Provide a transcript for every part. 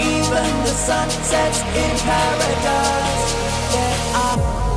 Even the sun sets in paradise. There are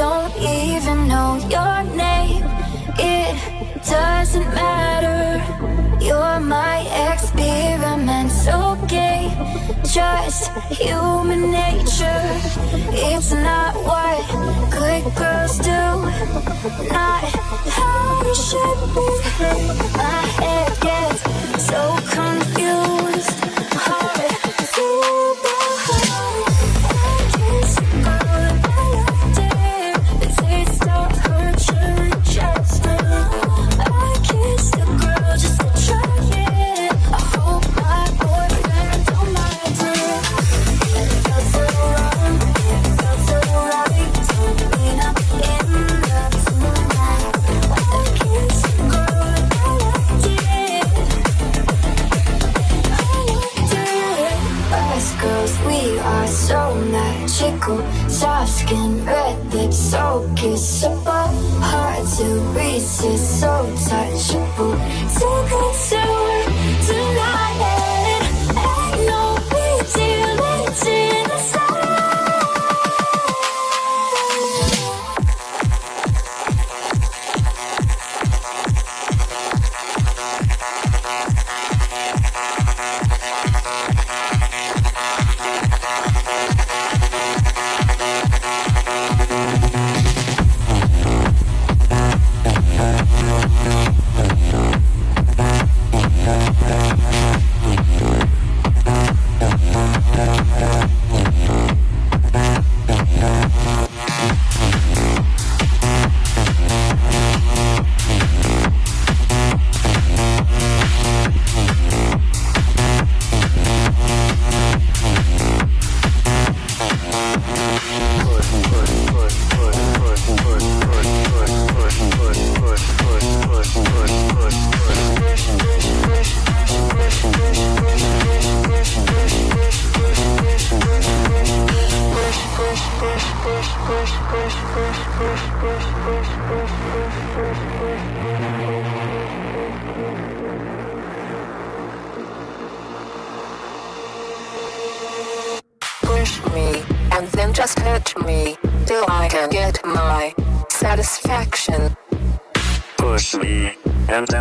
don't even know your name. It doesn't matter. You're my experimental game. Just human nature. It's not what good girls do. Not how you should be. My head gets so calm.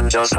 just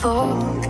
Fall.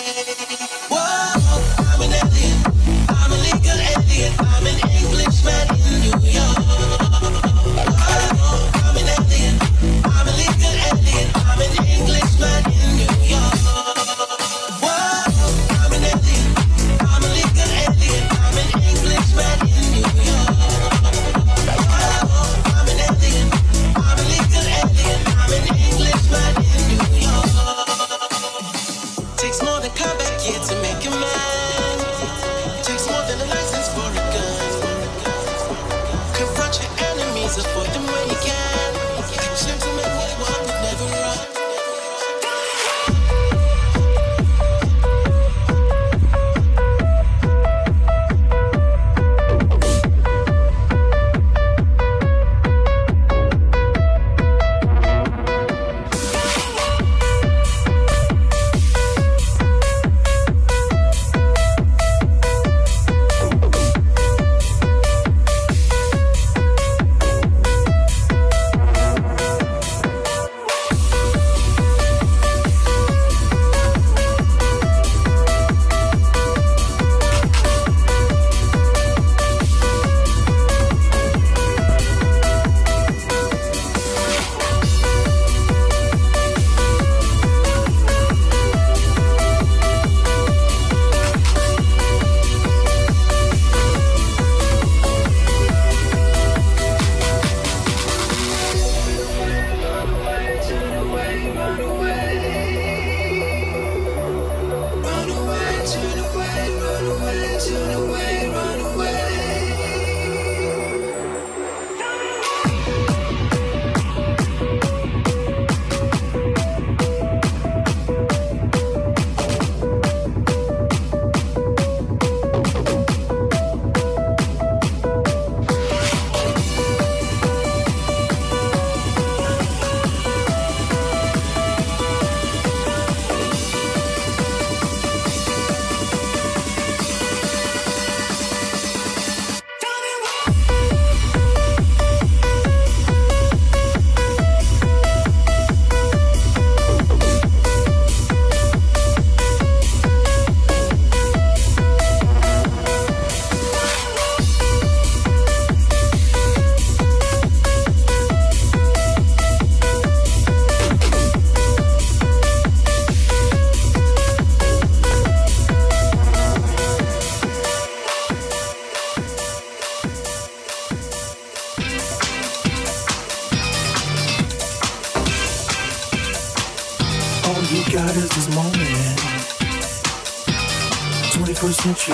Listen to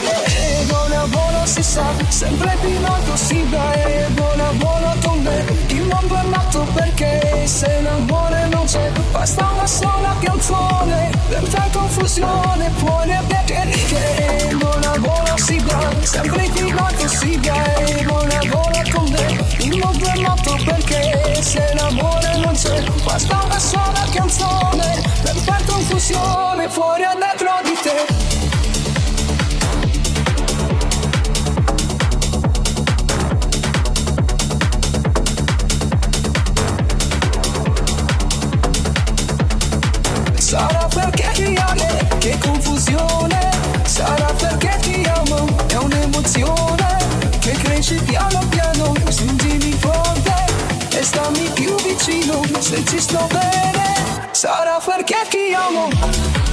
E buona vola si sa, sempre più in alto si va E buona buona tombe, chi non parlato perché Se l'amore non c'è, basta una sola canzone Per fare confusione puoi vedere che E buona vola si va, sempre più in alto si va E buona buona tombe, chi non parlato perché Se l'amore non c'è, basta una sola canzone Per fare confusione fuori e dentro Sarà perché ti amo, che confusione. Sarà perché ti amo, è un'emozione che cresce piano piano, stringimi forte e stammi più vicino se ci sto bene. Sarà perché ti amo.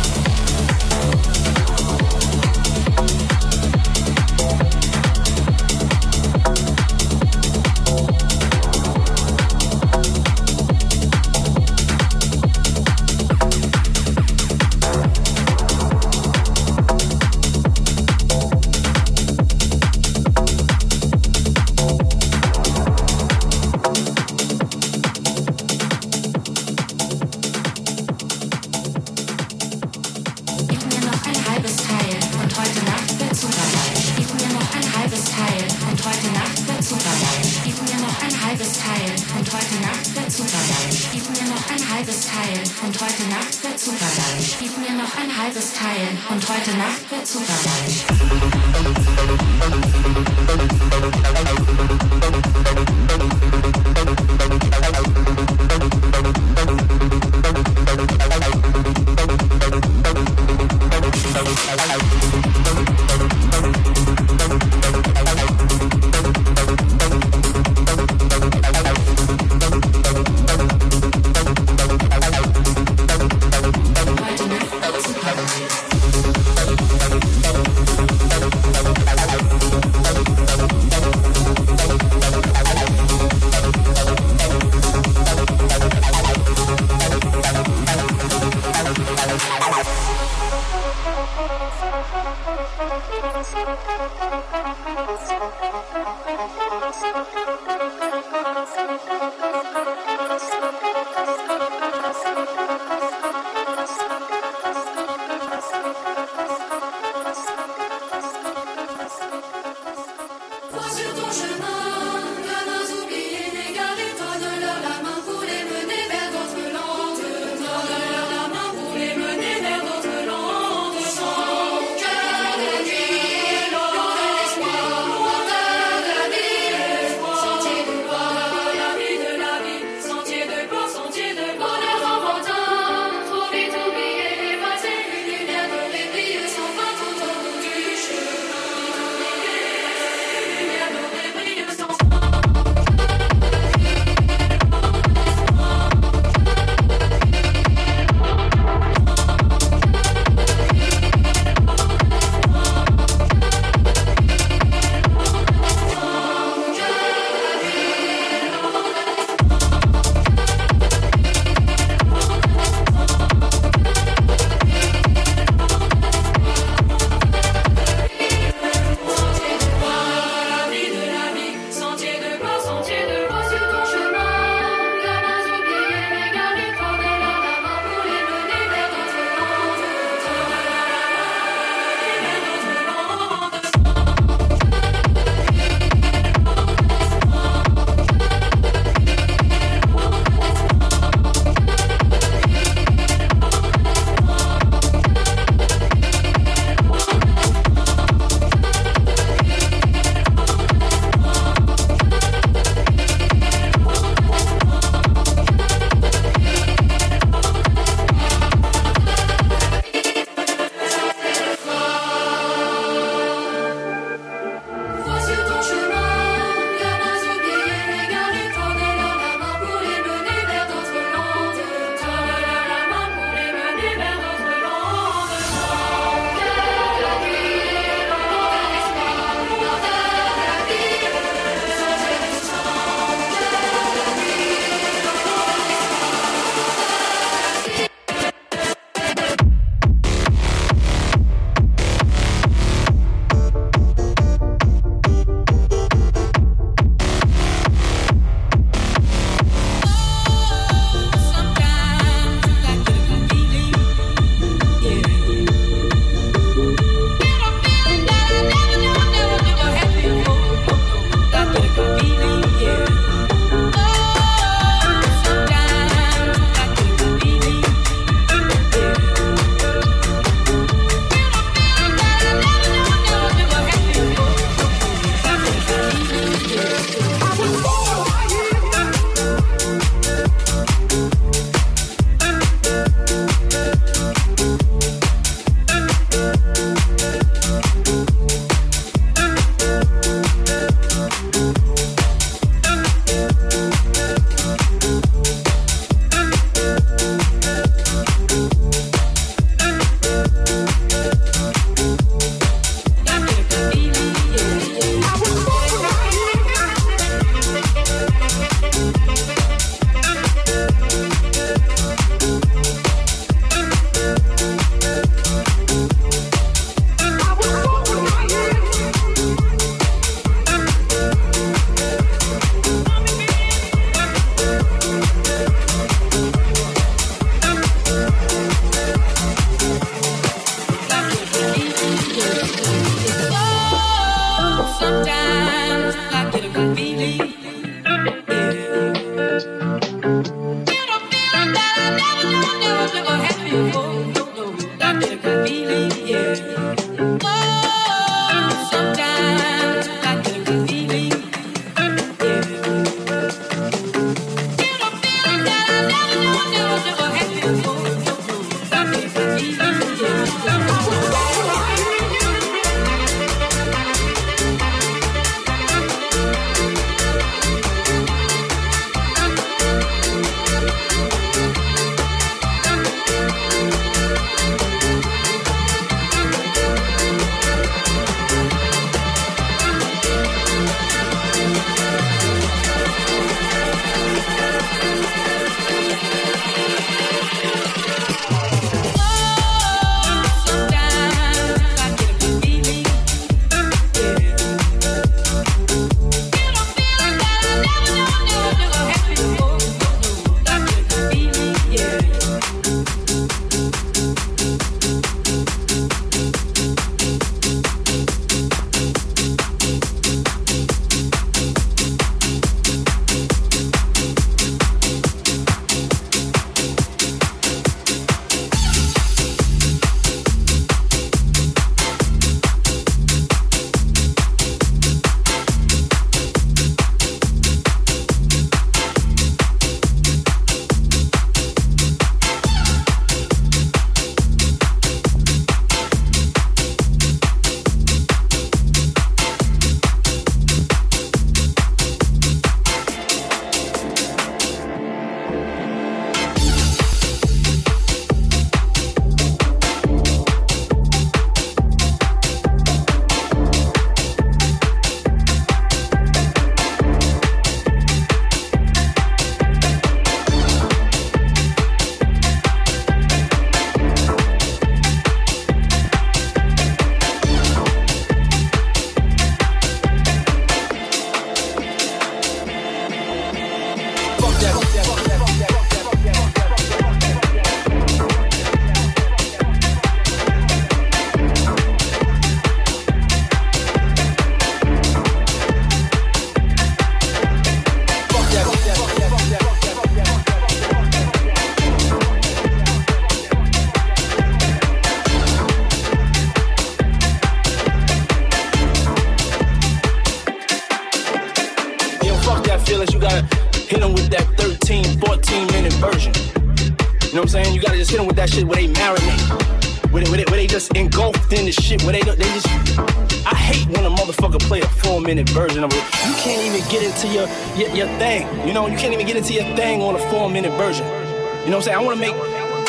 into your, your, your thing. You know, you can't even get into your thing on a four minute version. You know what I'm saying? I want to make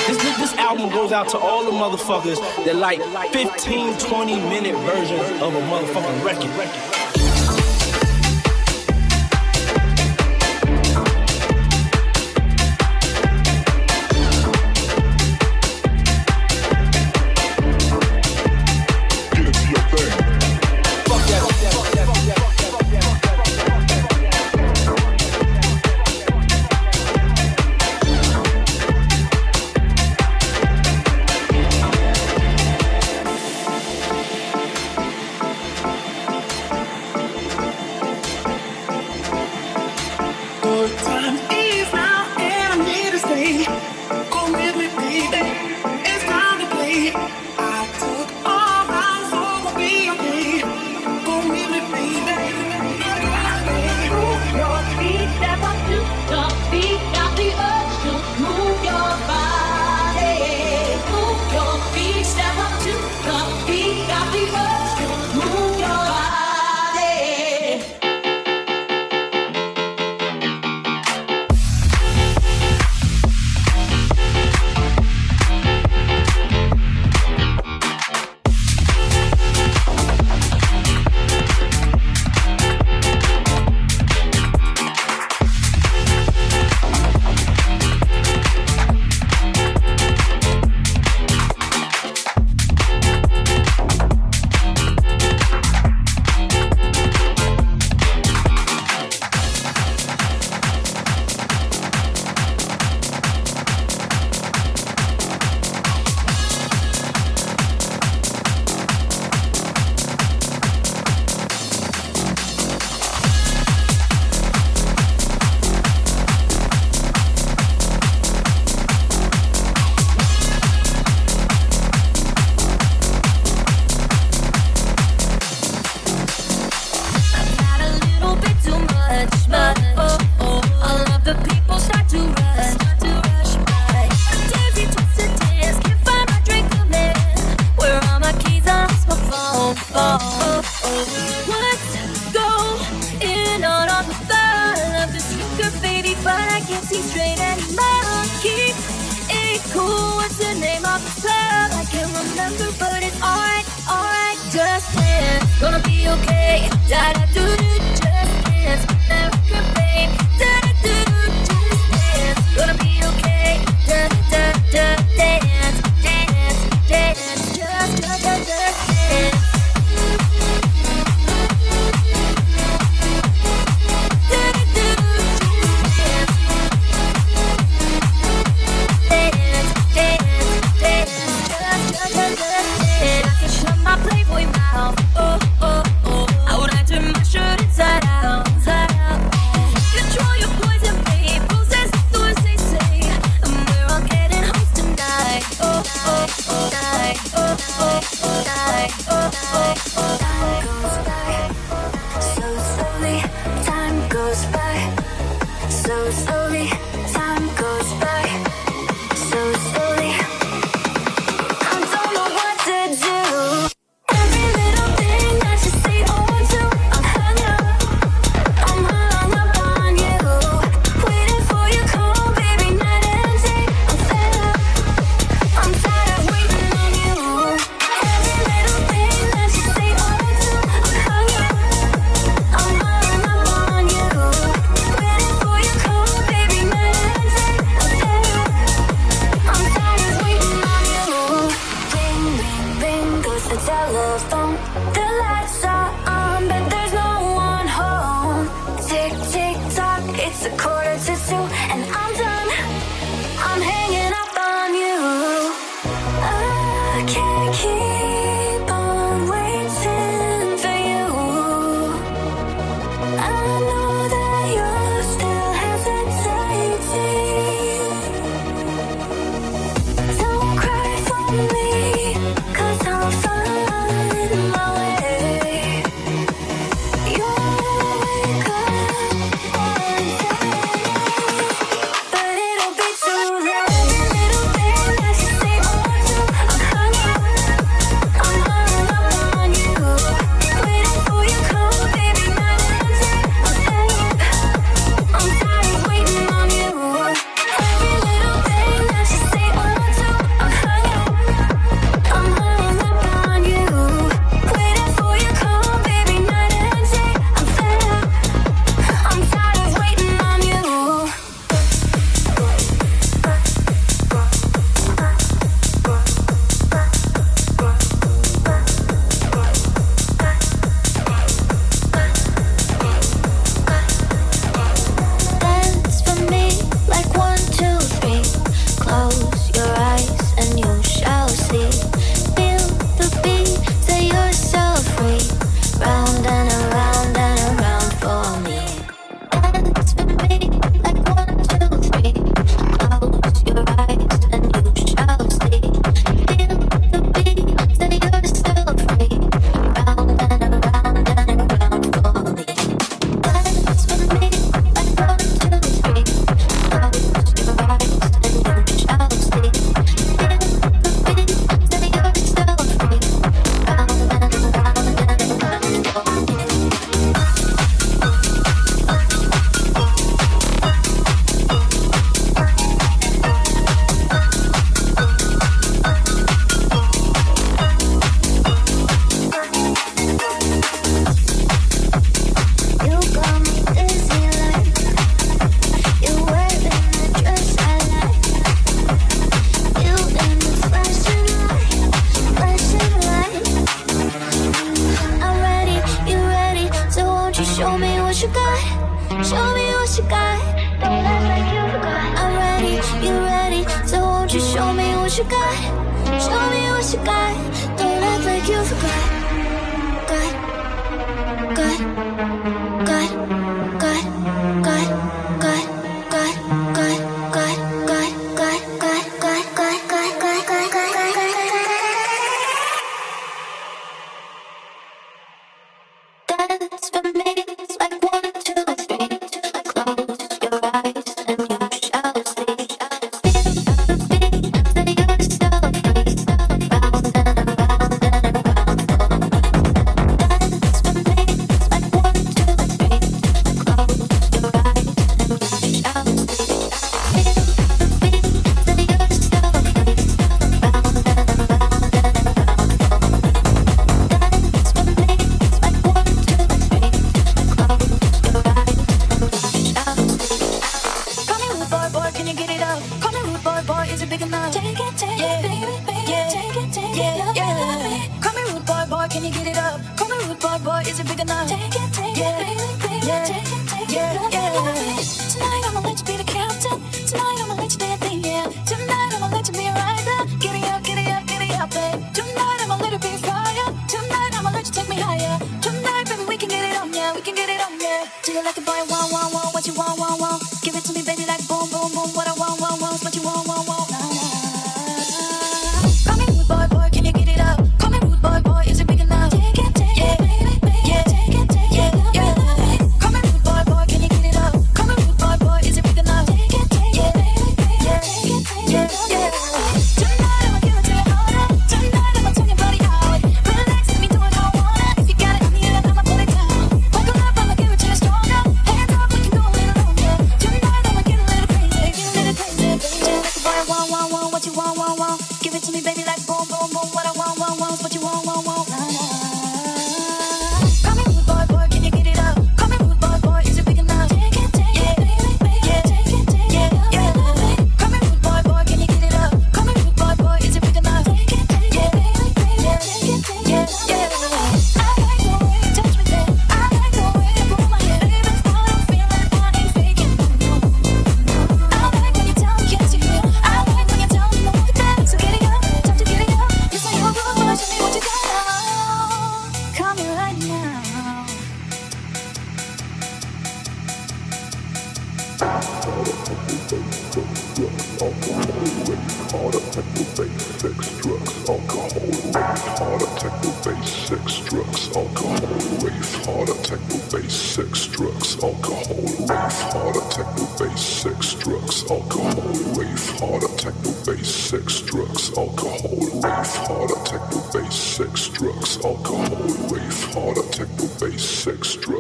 this, this, this album goes out to all the motherfuckers that like 15, 20 minute versions of a motherfucking record.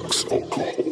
Drugs, alcohol,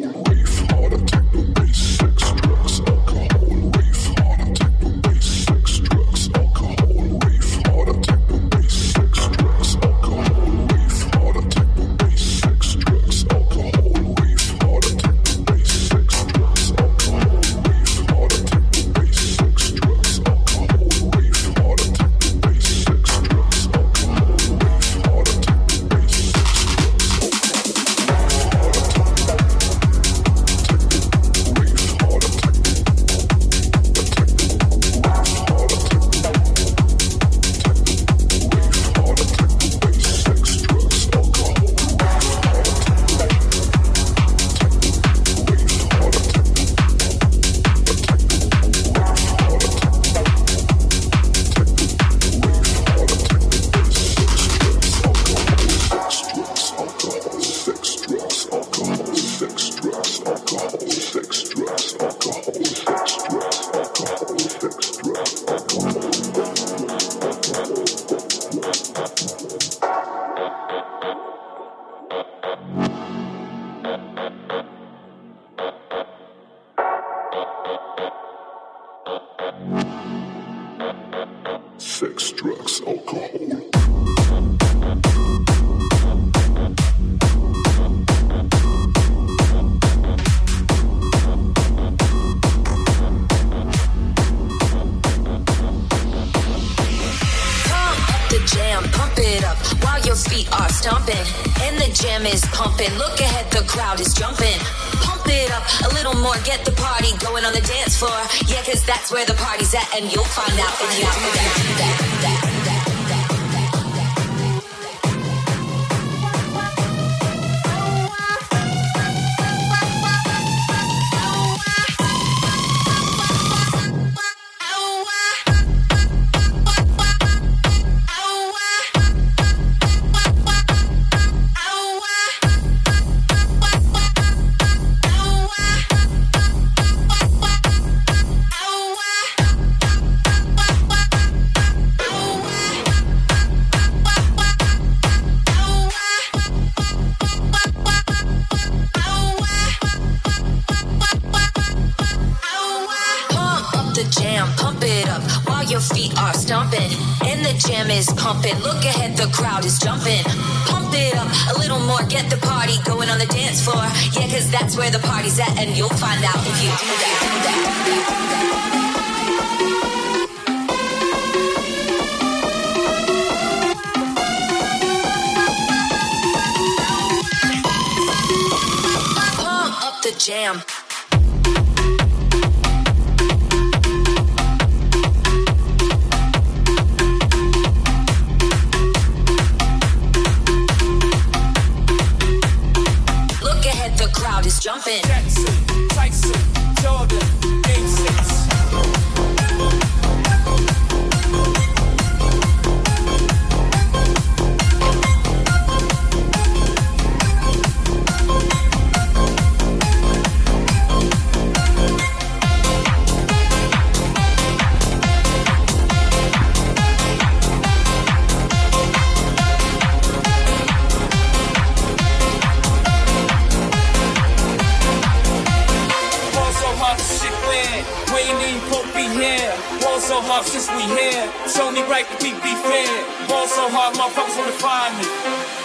so hard, motherfuckers wanna find me.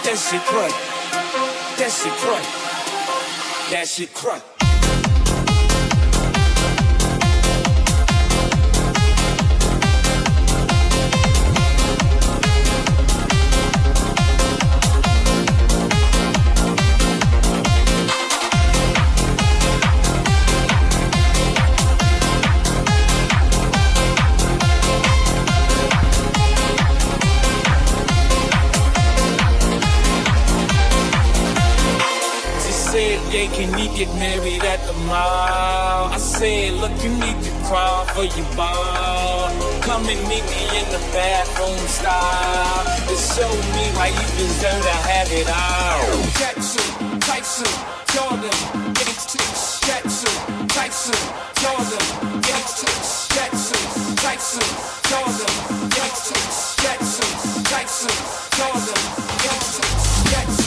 That shit crack. That shit crack. That shit crack. yeah, can you get married at the mall? I said, look, you need to crawl for your ball. Come and meet me in the bathroom style. Just show me why you deserve to have it all. Jackson, Tyson, Jordan, getting. Jackson, Tyson, Jordan, getting. Jackson, Tyson, Jordan, getting. Jackson, Tyson, Jordan, getting. Jackson.